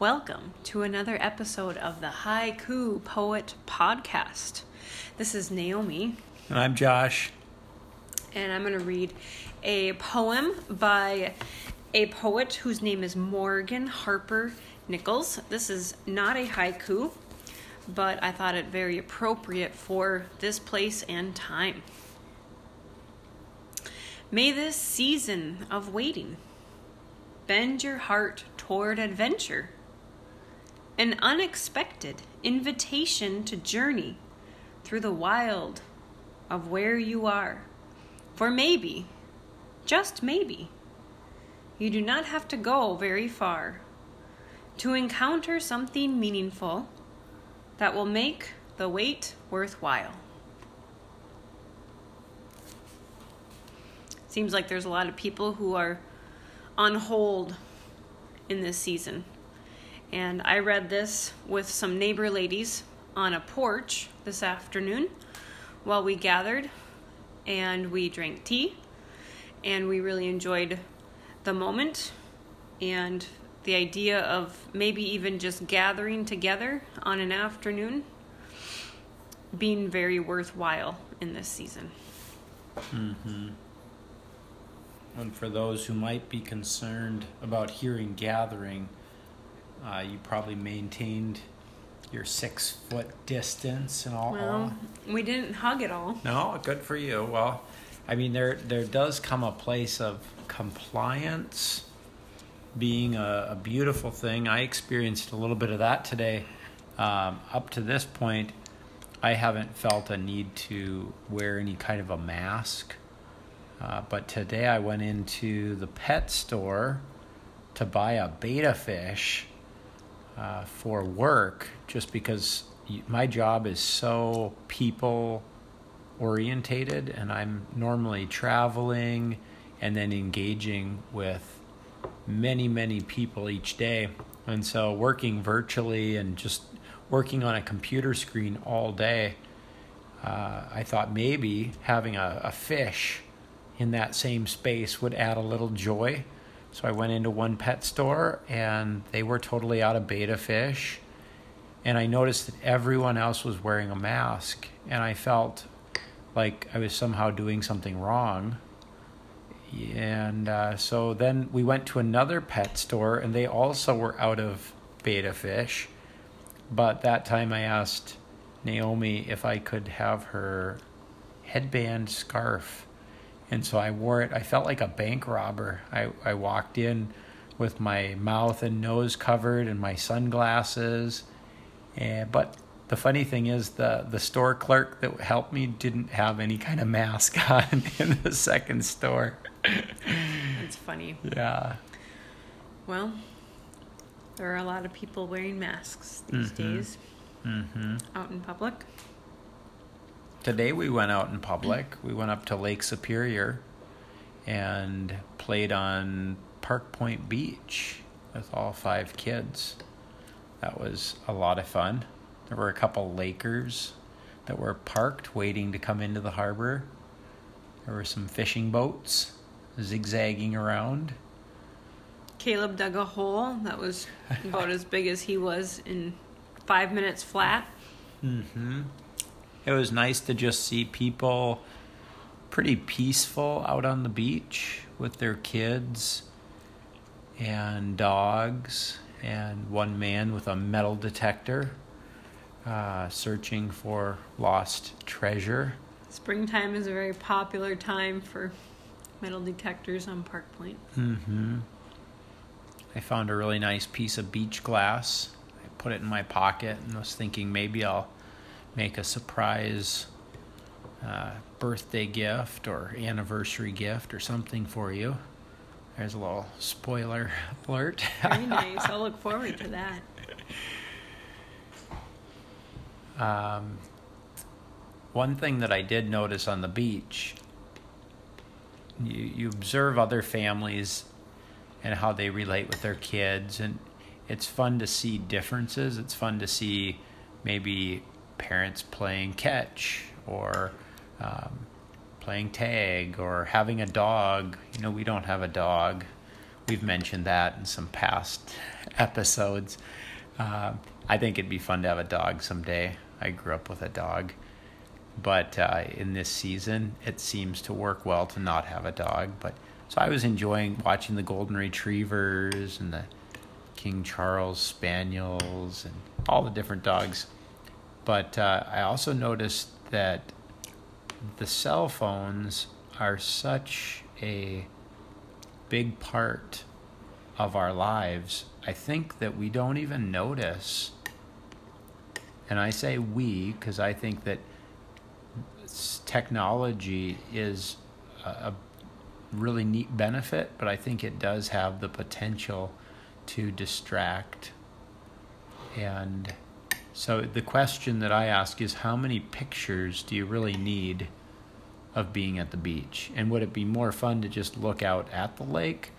Welcome to another episode of the Haiku Poet Podcast. This is Naomi, And I'm Josh. and I'm going to read a poem by a poet whose name is Morgan Harper Nichols. This is not a haiku, but I thought it very appropriate for this place and time. May this season of waiting bend your heart toward adventure, an unexpected invitation to journey through the wild of where you are. For maybe, just maybe, you do not have to go very far to encounter something meaningful that will make the wait worthwhile. Seems like there's a lot of people who are on hold in this season. And I read this with some neighbor ladies on a porch this afternoon while we gathered and we drank tea and we really enjoyed the moment and the idea of maybe even just gathering together on an afternoon being very worthwhile in this season. Mm-hmm. And for those who might be concerned about hearing gathering, uh, you probably maintained your six foot distance and all. Well, we didn't hug at all. No, good for you. Well, I mean, there there does come a place of compliance being a, a beautiful thing. I experienced a little bit of that today. Um, up to this point, I haven't felt a need to wear any kind of a mask. Uh, but today I went into the pet store to buy a betta fish uh, for work just because my job is so people orientated and I'm normally traveling and then engaging with many, many people each day. And so working virtually and just working on a computer screen all day, uh, I thought maybe having a, a fish in that same space would add a little joy. So I went into one pet store and they were totally out of betta fish. And I noticed that everyone else was wearing a mask. And I felt like I was somehow doing something wrong. And uh, so then we went to another pet store and they also were out of betta fish. But that time I asked Naomi if I could have her headband scarf. And so I wore it. I felt like a bank robber. I, I walked in with my mouth and nose covered and my sunglasses. And, but the funny thing is, the, the store clerk that helped me didn't have any kind of mask on in the second store. It's funny. Yeah. Well, there are a lot of people wearing masks these Mhm. days hmm out in public. Today we went out in public. We went up to Lake Superior and played on Park Point Beach with all five kids. That was a lot of fun. There were a couple Lakers that were parked waiting to come into the harbor. There were some fishing boats zigzagging around. Caleb dug a hole that was about as big as he was in five minutes flat. hmm It was nice to just see people pretty peaceful out on the beach with their kids and dogs, and one man with a metal detector uh, searching for lost treasure. Springtime is a very popular time for metal detectors on Park Point. Mm-hmm. I found a really nice piece of beach glass. I put it in my pocket and was thinking maybe I'll make a surprise uh, birthday gift or anniversary gift or something for you. There's a little spoiler alert. Very nice. I'll look forward to that. Um, one thing that I did notice on the beach, you, you observe other families and how they relate with their kids, and it's fun to see differences. It's fun to see maybe parents playing catch or um, playing tag or having a dog. You know, we don't have a dog. we've mentioned that in some past episodes. Uh, I think it'd be fun to have a dog someday. I grew up with a dog, but uh, in this season, it seems to work well to not have a dog. But so I was enjoying watching the golden retrievers and the King Charles spaniels and all the different dogs. But uh, I also noticed that the cell phones are such a big part of our lives. I think that we don't even notice. And I say we because I think that technology is a really neat benefit, but I think it does have the potential to distract. And so the question that I ask is how many pictures do you really need of being at the beach? And would it be more fun to just look out at the lake?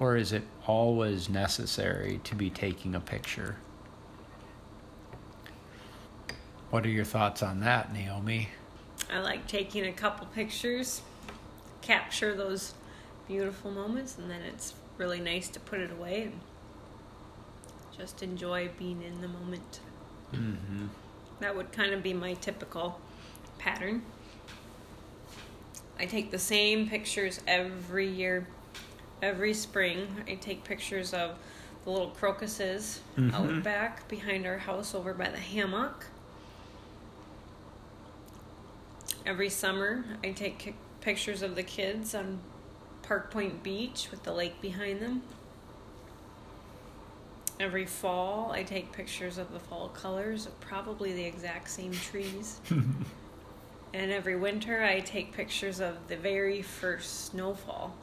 Or is it always necessary to be taking a picture? What are your thoughts on that, Naomi? I like taking a couple pictures, capture those beautiful moments, and then it's really nice to put it away and just enjoy being in the moment. Mm-hmm. That would kind of be my typical pattern. I take the same pictures every year. Every spring, I take pictures of the little crocuses mm-hmm. out back behind our house over by the hammock. Every summer, I take pictures of the kids on Park Point Beach with the lake behind them. Every fall, I take pictures of the fall colors of probably the exact same trees. and every winter, I take pictures of the very first snowfall,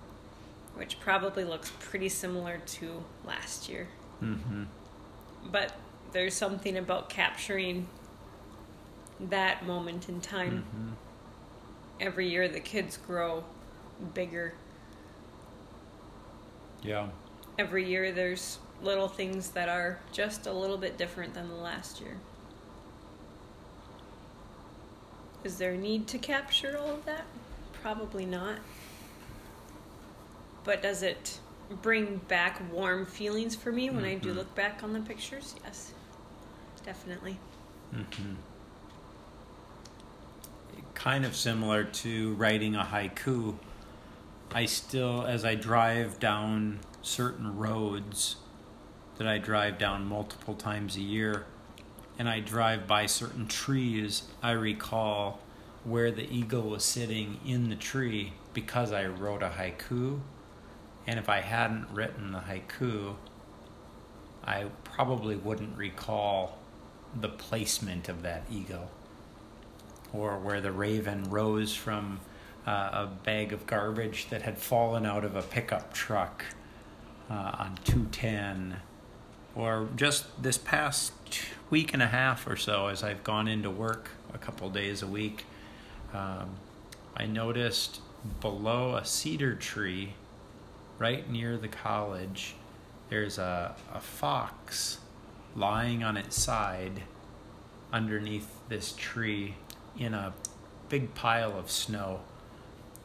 which probably looks pretty similar to last year. Mm-hmm. But there's something about capturing that moment in time. Mm-hmm. Every year, the kids grow bigger. Yeah. Every year, there's little things that are just a little bit different than the last year. Is there a need to capture all of that? Probably not. But does it bring back warm feelings for me when mm-hmm. I do mm-hmm. look back on the pictures? Yes, definitely. Mm-hmm. Kind of similar to writing a haiku. I still, as I drive down certain roads, that I drive down multiple times a year and I drive by certain trees, I recall where the eagle was sitting in the tree because I wrote a haiku. And if I hadn't written the haiku, I probably wouldn't recall the placement of that eagle or where the raven rose from uh, a bag of garbage that had fallen out of a pickup truck uh, on 210 or just this past week and a half or so, as I've gone into work a couple days a week, um, I noticed below a cedar tree, right near the college, there's a, a fox lying on its side underneath this tree in a big pile of snow.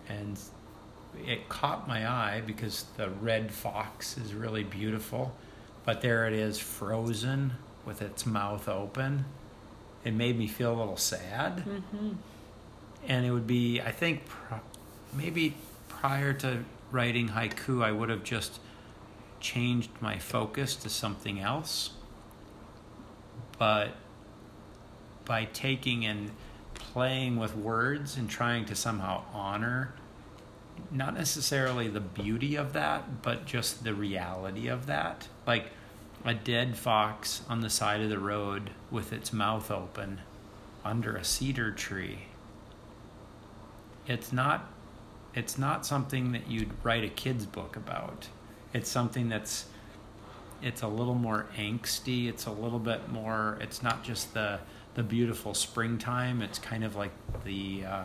And it caught my eye because the red fox is really beautiful but there it is, frozen with its mouth open. It made me feel a little sad. Mm-hmm. And it would be, I think, maybe prior to writing haiku, I would have just changed my focus to something else. But by taking and playing with words and trying to somehow honor not necessarily the beauty of that, but just the reality of that. Like a dead fox on the side of the road with its mouth open under a cedar tree. It's not it's not something that you'd write a kid's book about. It's something that's it's a little more angsty, it's a little bit more it's not just the the beautiful springtime, it's kind of like the uh,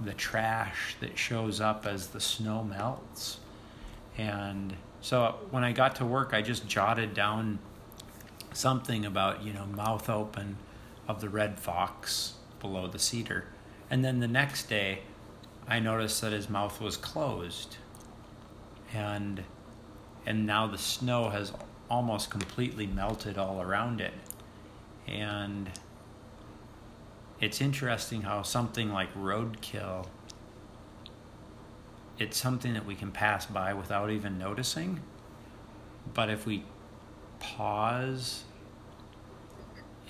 the trash that shows up as the snow melts. And so when I got to work, I just jotted down something about, you know, mouth open of the red fox below the cedar. And then the next day, I noticed that his mouth was closed. And and now the snow has almost completely melted all around it. And it's interesting how something like roadkill it's something that we can pass by without even noticing. But if we pause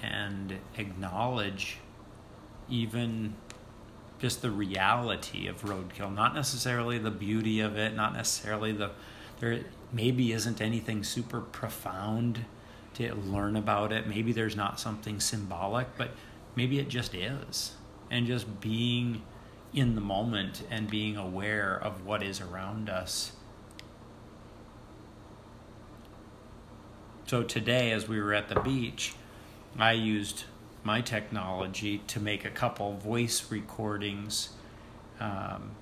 and acknowledge even just the reality of roadkill, not necessarily the beauty of it, not necessarily the there maybe isn't anything super profound to learn about it. Maybe there's not something symbolic, but maybe it just is. And just being in the moment and being aware of what is around us. So today, as we were at the beach, I used my technology to make a couple voice recordings. Um,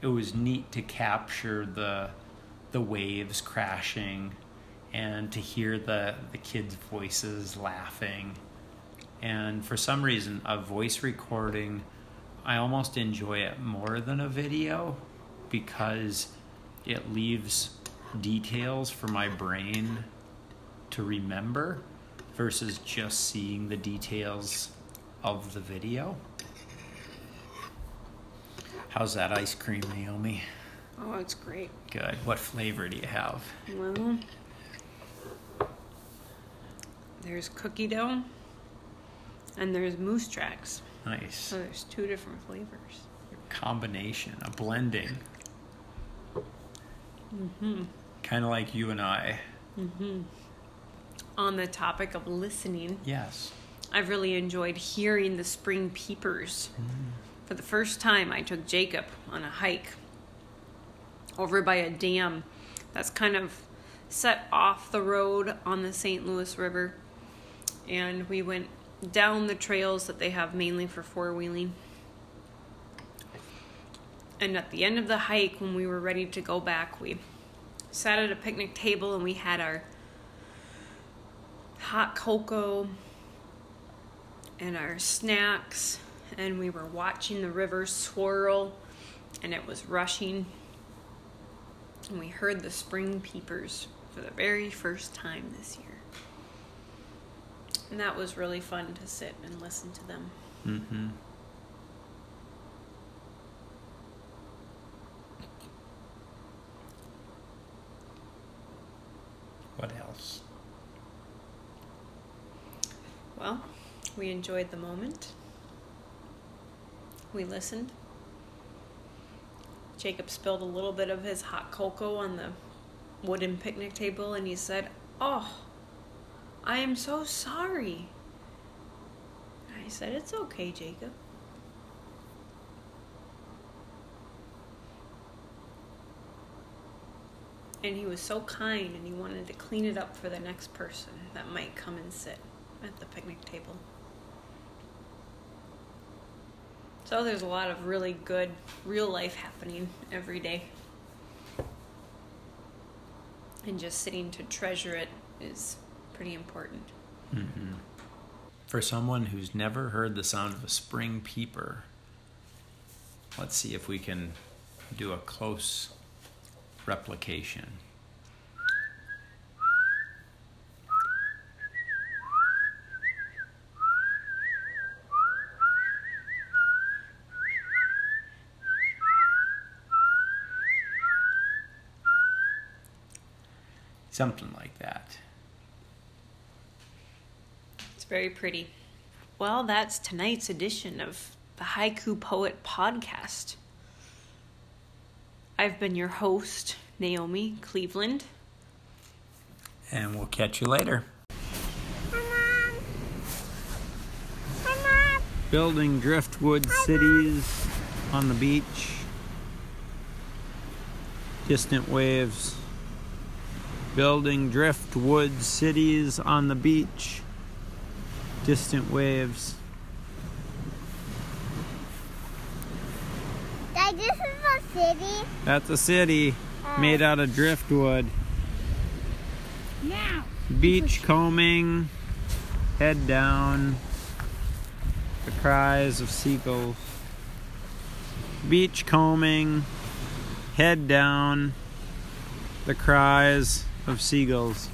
it was neat to capture the the waves crashing and to hear the the kids' voices laughing. And for some reason, a voice recording I almost enjoy it more than a video because it leaves details for my brain to remember versus just seeing the details of the video. How's that ice cream, Naomi? Oh, it's great. Good. What flavor do you have? Well, there's cookie dough and there's moose tracks. Nice. So there's two different flavors. Combination, a blending. Mm-hmm. Kind of like you and I. Mm-hmm. On the topic of listening, Yes. I've really enjoyed hearing the spring peepers. For the first time, I took Jacob on a hike over by a dam that's kind of set off the road on the St. Louis River. And we went down the trails that they have mainly for four wheeling. And at the end of the hike, when we were ready to go back, we sat at a picnic table and we had our hot cocoa and our snacks, and we were watching the river swirl, and it was rushing. And we heard the spring peepers for the very first time this year. And that was really fun to sit and listen to them. Mm-hmm. What else? Well, we enjoyed the moment. We listened. Jacob spilled a little bit of his hot cocoa on the wooden picnic table and he said, Oh, I am so sorry. I said, It's okay, Jacob. And he was so kind and he wanted to clean it up for the next person that might come and sit at the picnic table. So there's a lot of really good real life happening every day. And just sitting to treasure it is pretty important. Mm-hmm. For someone who's never heard the sound of a spring peeper, let's see if we can do a close replication. Something like that. It's very pretty. Well, that's tonight's edition of the Haiku Poet Podcast. I've been your host, Naomi Cleveland. And we'll catch you later. Building driftwood cities on the beach. Distant waves. Building driftwood cities on the beach. Distant waves. Dad, this is a city. That's a city uh, made out of driftwood. Now. Beach combing. Head down. The cries of seagulls. Beach combing. Head down. the cries of seagulls.